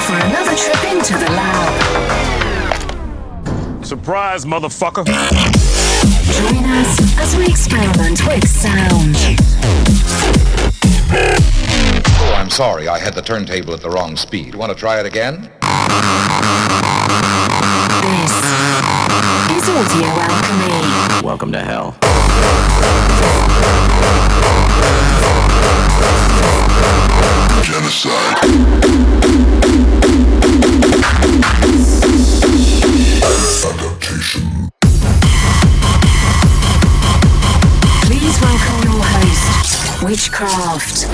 for another trip into the lab. Surprise, motherfucker. Join us as we experiment with sound. Oh, I'm sorry. I had the turntable at the wrong speed. Want to try it again? This is Audio Alkemy. Welcome to hell. Genocide. Witchcraft.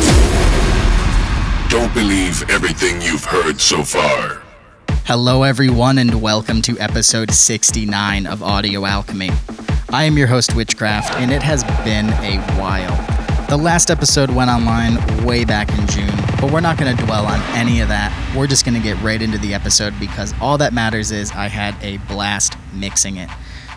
Don't believe everything you've heard so far. Hello, everyone, and welcome to episode 69 of Audio Alkemy. I am your host, Witchcraft, and it has been a while. The last episode went online way back in June, but we're not going to dwell on any of that. We're just going to get right into the episode because all that matters is I had a blast mixing it.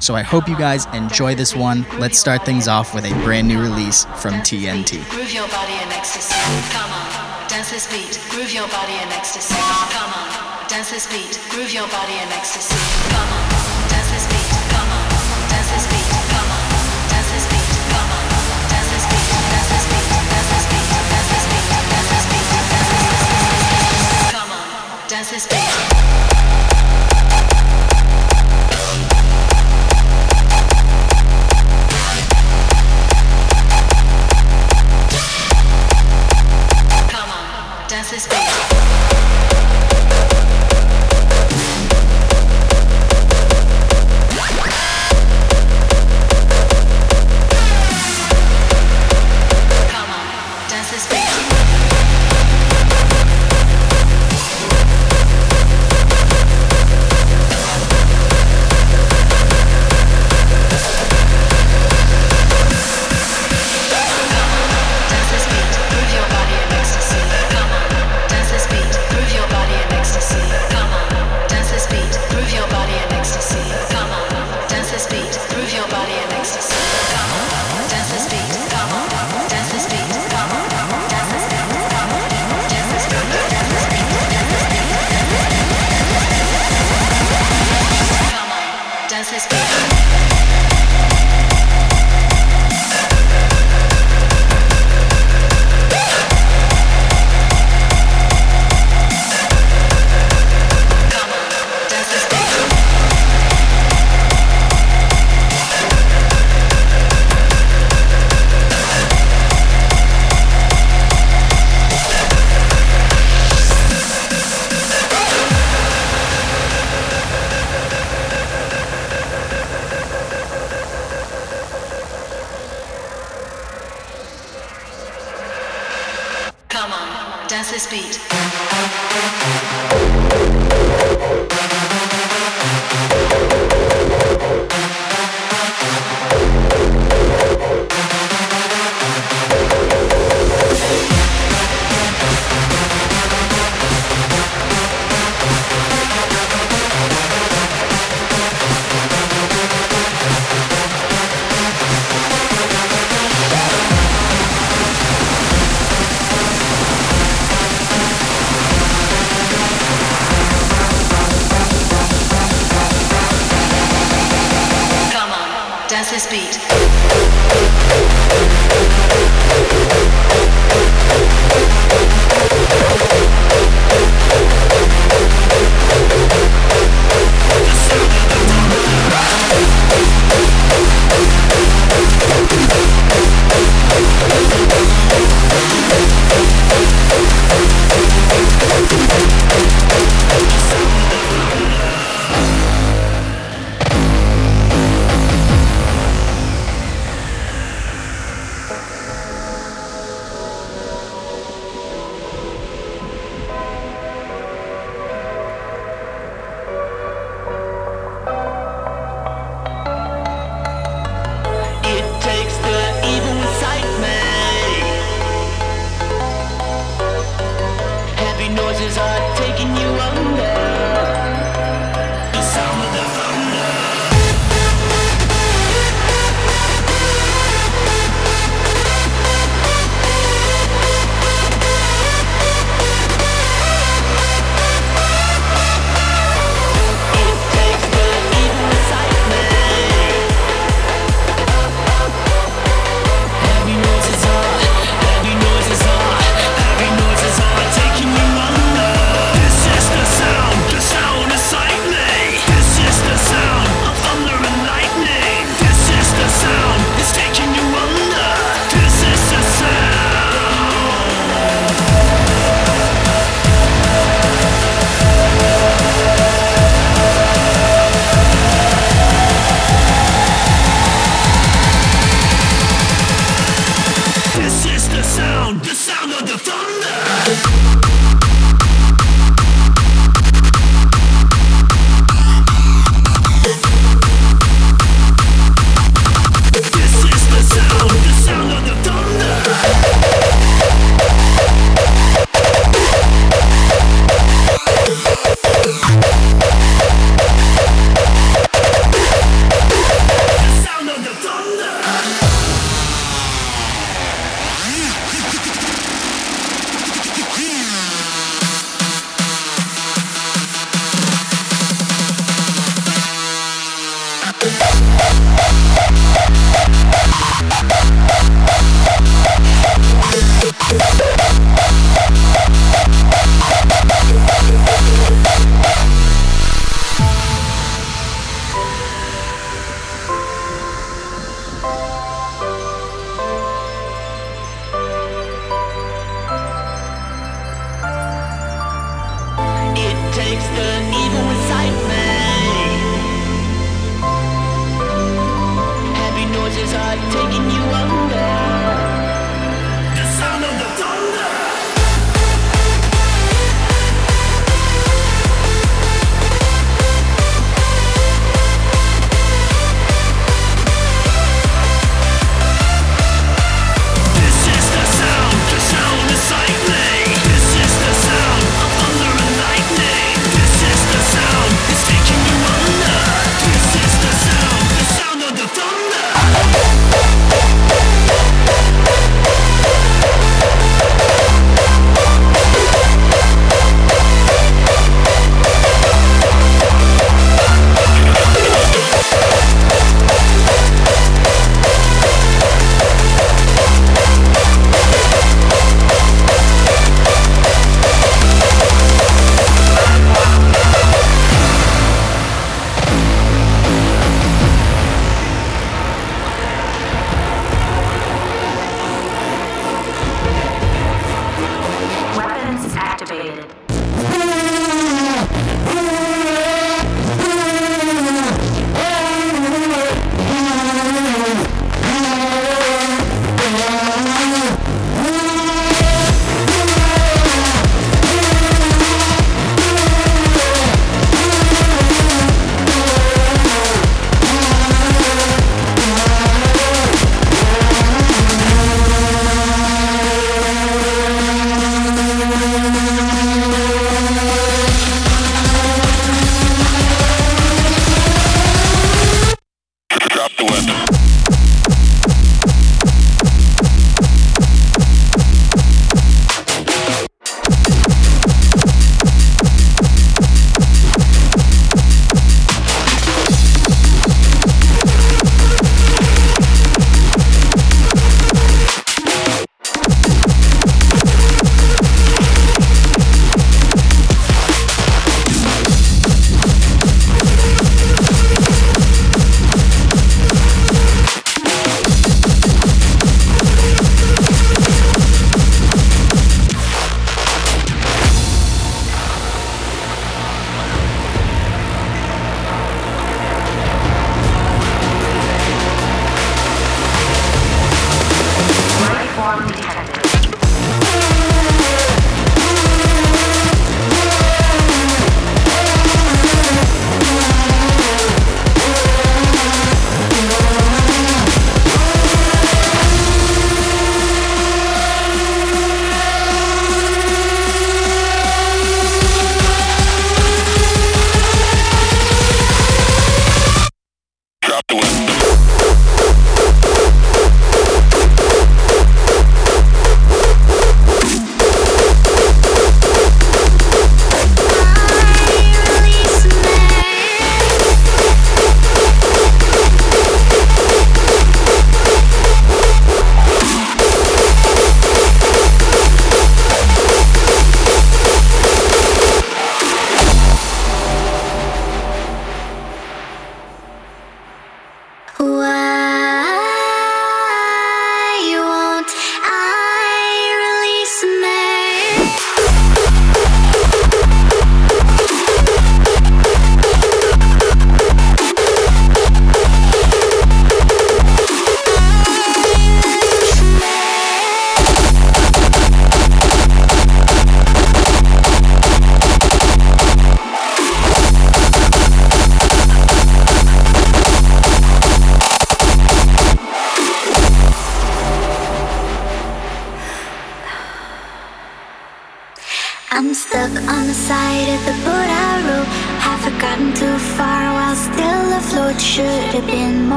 So I hope you guys enjoy this one. Let's start things off with a brand new release from TNT. Groove your body in ecstasy. Come on, dance this beat. Groove your body in ecstasy. Come on, dance this beat. Groove your body in ecstasy. Come on, dance this beat. Come on, dance this beat. Come on, dance this beat. Come on, dance this beat. Dance this beat. Come on, dance this beat.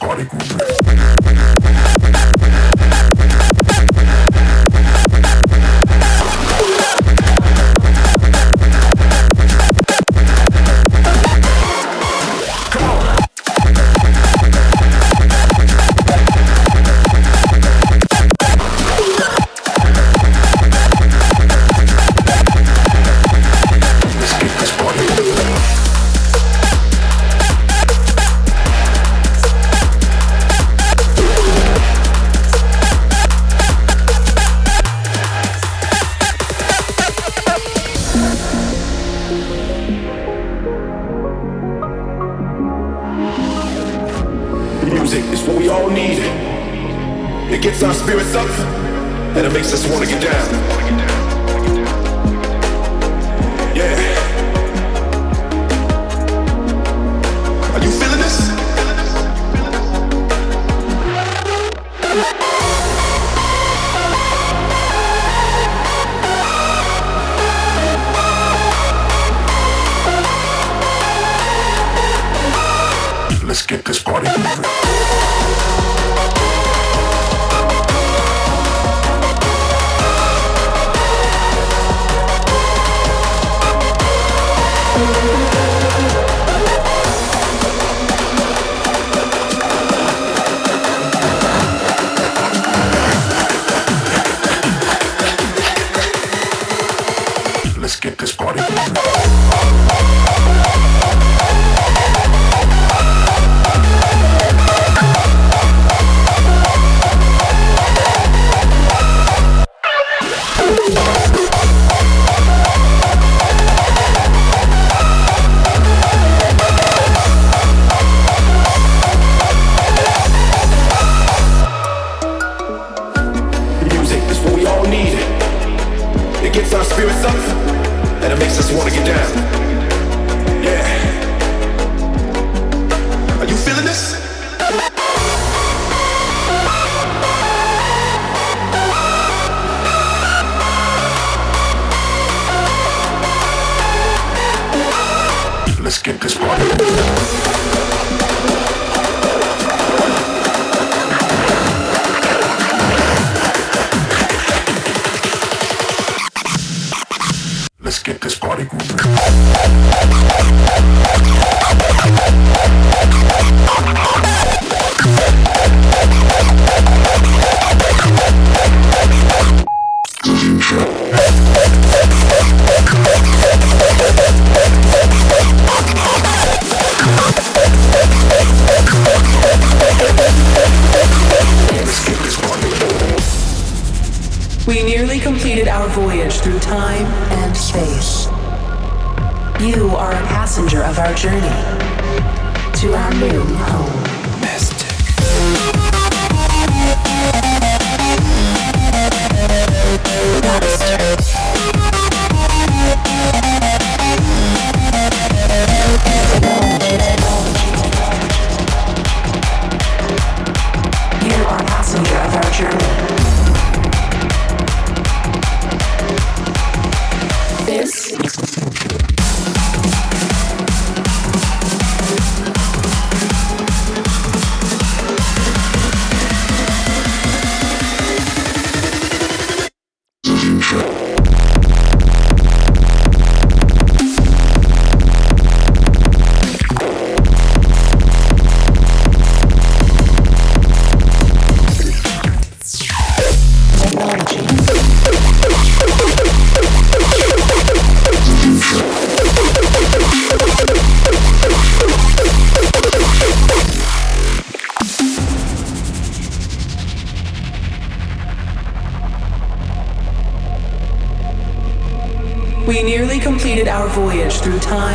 Let's get voyage through time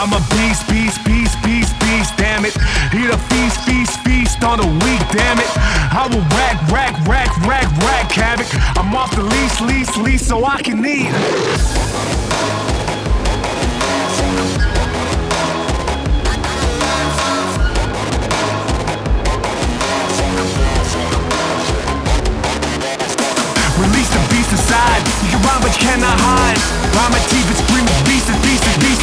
I'm a beast, beast, beast, beast, beast, damn it. Eat a feast, feast, feast on the weak. damn it. I will rack, rack, rack, rack, rack havoc. I'm off the leash, leash, leash, so I can eat. Release the beast inside. You can rhyme, but you cannot hide. Rhyme achievements bring the beast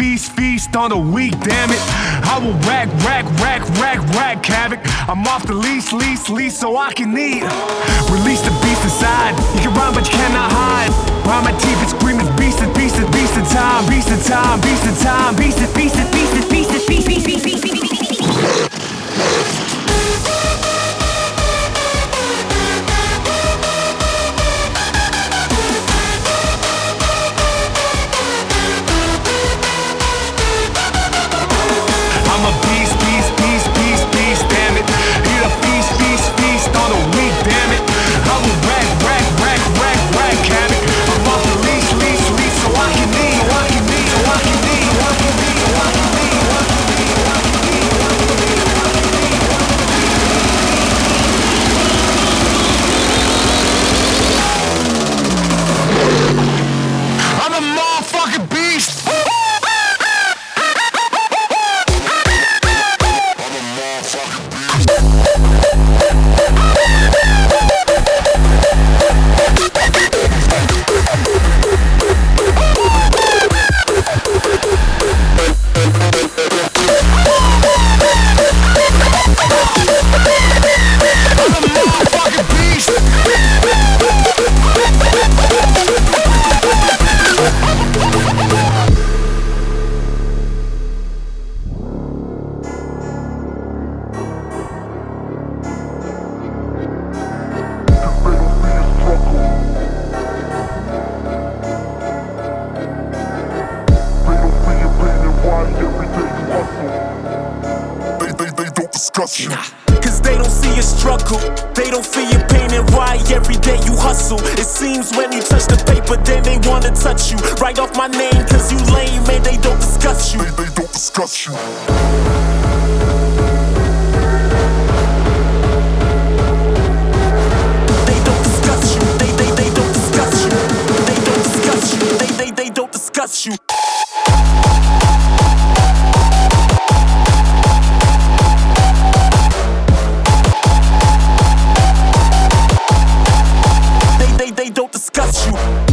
feast, feast, on the weak, damn it. I will rack, rack, rack, rack, rack havoc. I'm off the lease, lease, lease, so I can eat. Release the beast inside. You can rhyme, but you cannot hide. Rhyme my teeth it's beast, it's beast, it's beast in time, beast in time, beast in time, beast, it's beast, it's beast, it's beast, it's beast, beast, beast, beast, beast, beast, they don't discuss you.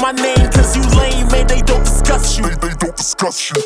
My name, cause you lame, and they don't discuss you. They, they don't discuss you.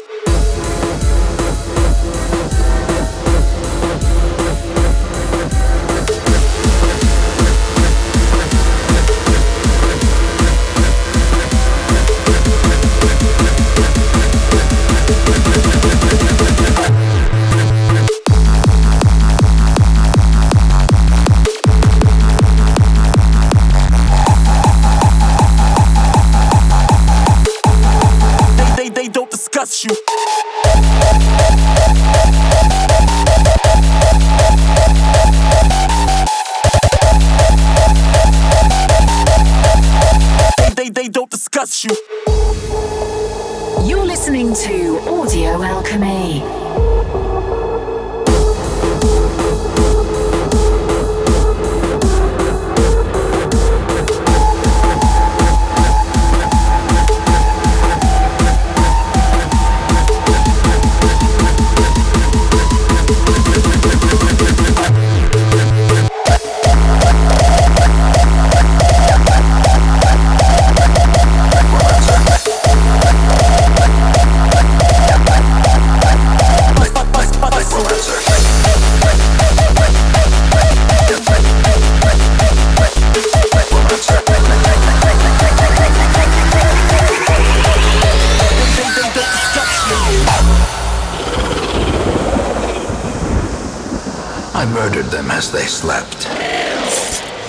As they slept.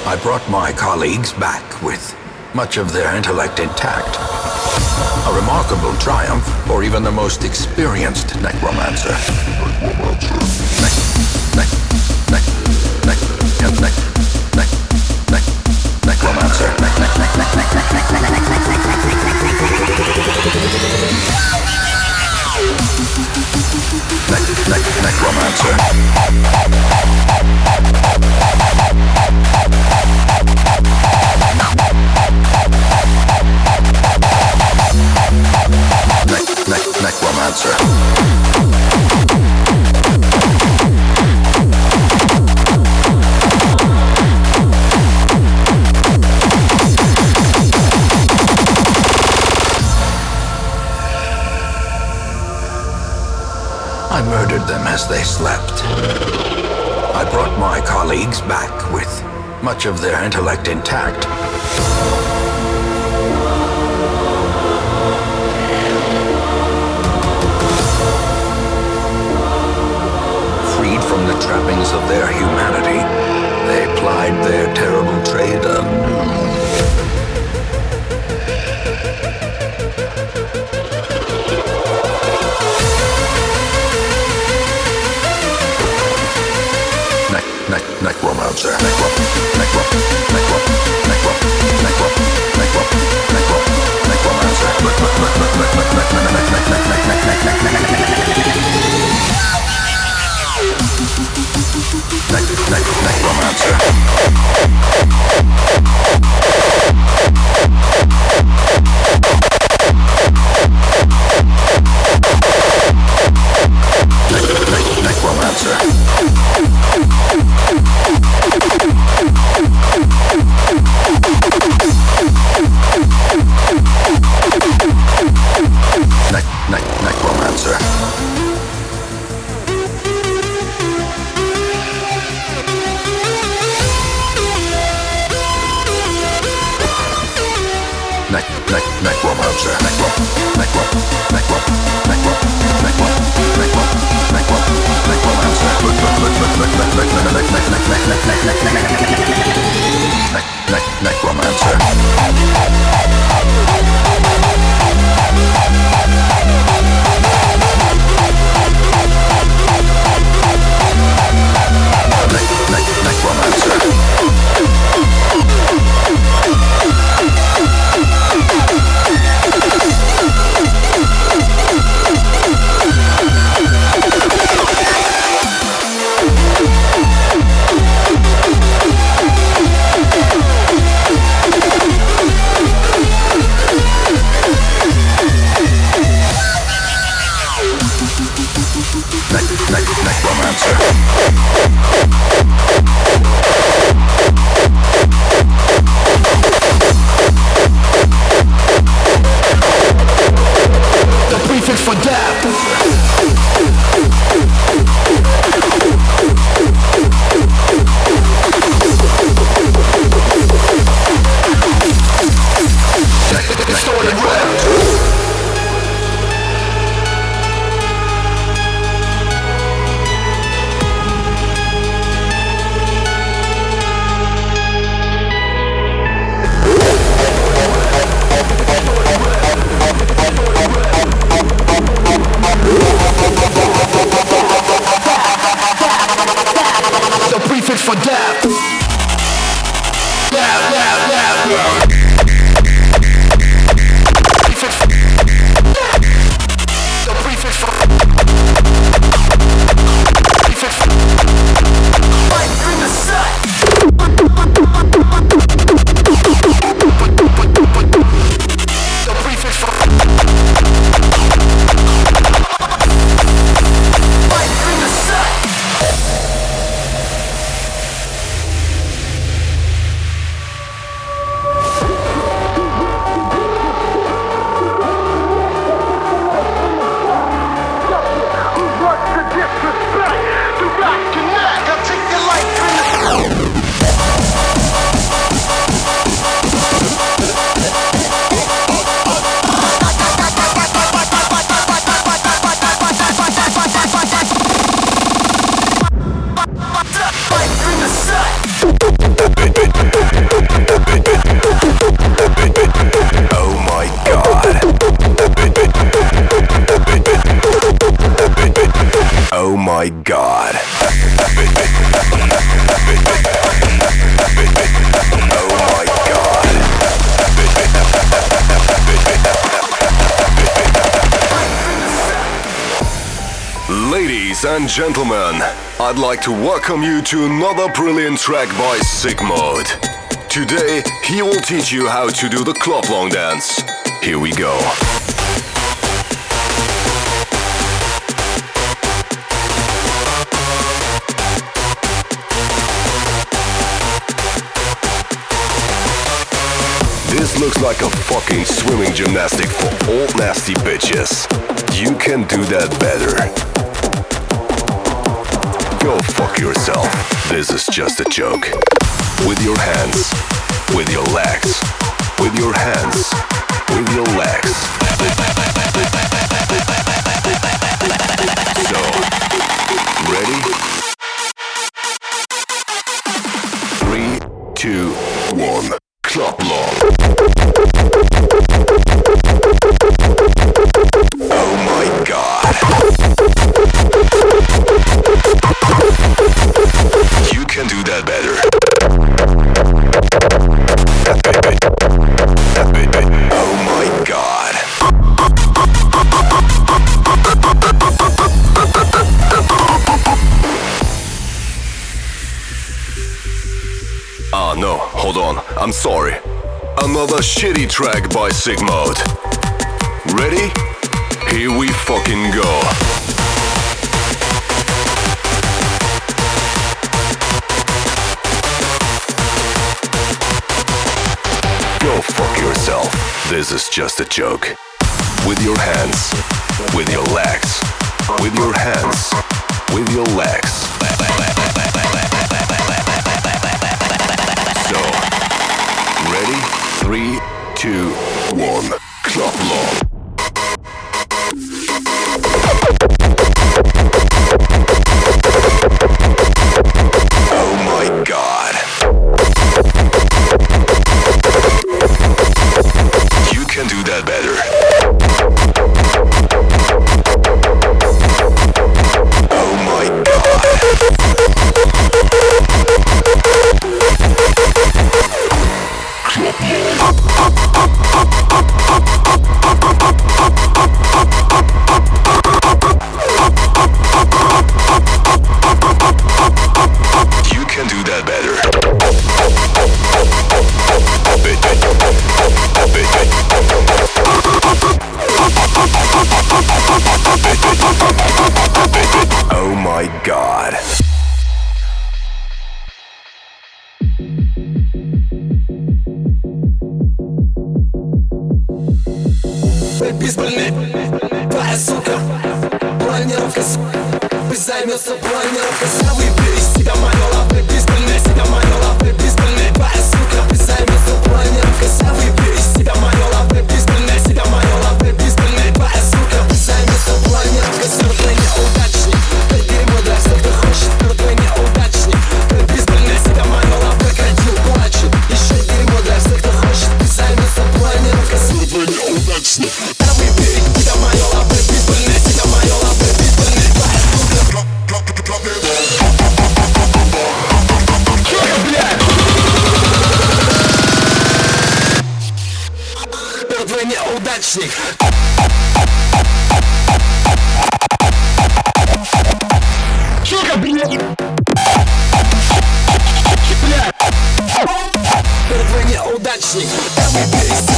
I brought my colleagues back with much of their intellect intact. A remarkable triumph for even the most experienced necromancer. Nec, nec, nec, nec, nec, nec, nec, nec, necromancer. Nec, nec, nec, nec, nec, nec, nec, nec, nec, nec, nec, nec, necromancer. Nec, as they slept. I brought my colleagues back with much of their intellect intact. Freed from the trappings of their humanity, they plied their terrible trade out there. And gentlemen, I'd like to welcome you to another brilliant track by Sickmode. Today, he will teach you how to do the club long dance. Here we go. This looks like a fucking swimming gymnastic for old nasty bitches. You can do that better. Go fuck yourself. This is just a joke. With your hands, with your legs, with your hands, with your legs. Shitty track by Sickmode. Ready? Here we fucking go. Go fuck yourself. This is just a joke. With your hands, with your legs, with your hands, with your legs. Three, two, one. неудачник. Сука, блядь. Первый неудачник. Everybody's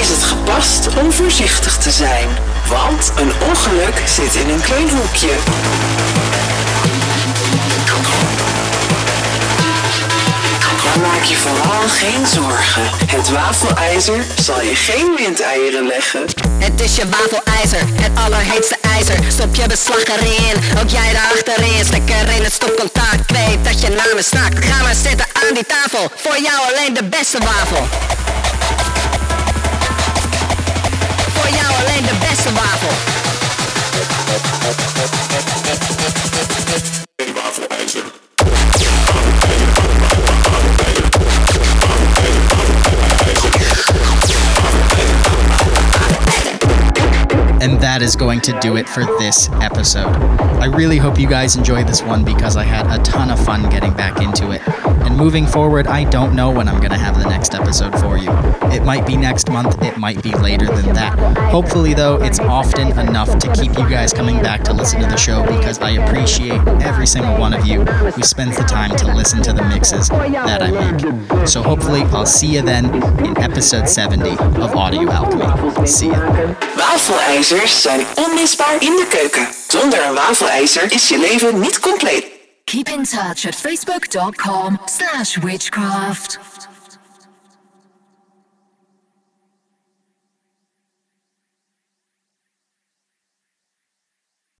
is het gepast om voorzichtig te zijn. Want een ongeluk zit in een klein hoekje. Maak je vooral geen zorgen. Het wafelijzer zal je geen windeieren leggen. Het is je wafelijzer, het allerheetste ijzer. Stop je beslag erin, ook jij daarachterin. Stek erin het stopcontact, weet dat je namen snakt. Ga maar zitten aan die tafel, voor jou alleen de beste wafel. Voor the best de that is going to do it for this episode. I really hope you guys enjoyed this one because I had a ton of fun getting back into it. And moving forward, I don't know when I'm going to have the next episode for you. It might be next month, it might be later than that. Hopefully, though, it's often enough to keep you guys coming back to listen to the show because I appreciate every single one of you who spends the time to listen to the mixes that I make. So hopefully, I'll see you then in episode 70 of Audio Alkemy. See ya. Wafelijzers zijn onmisbaar in de keuken. Zonder een wafelijzer is je leven niet compleet. Keep in touch at facebook.com slash witchcraft.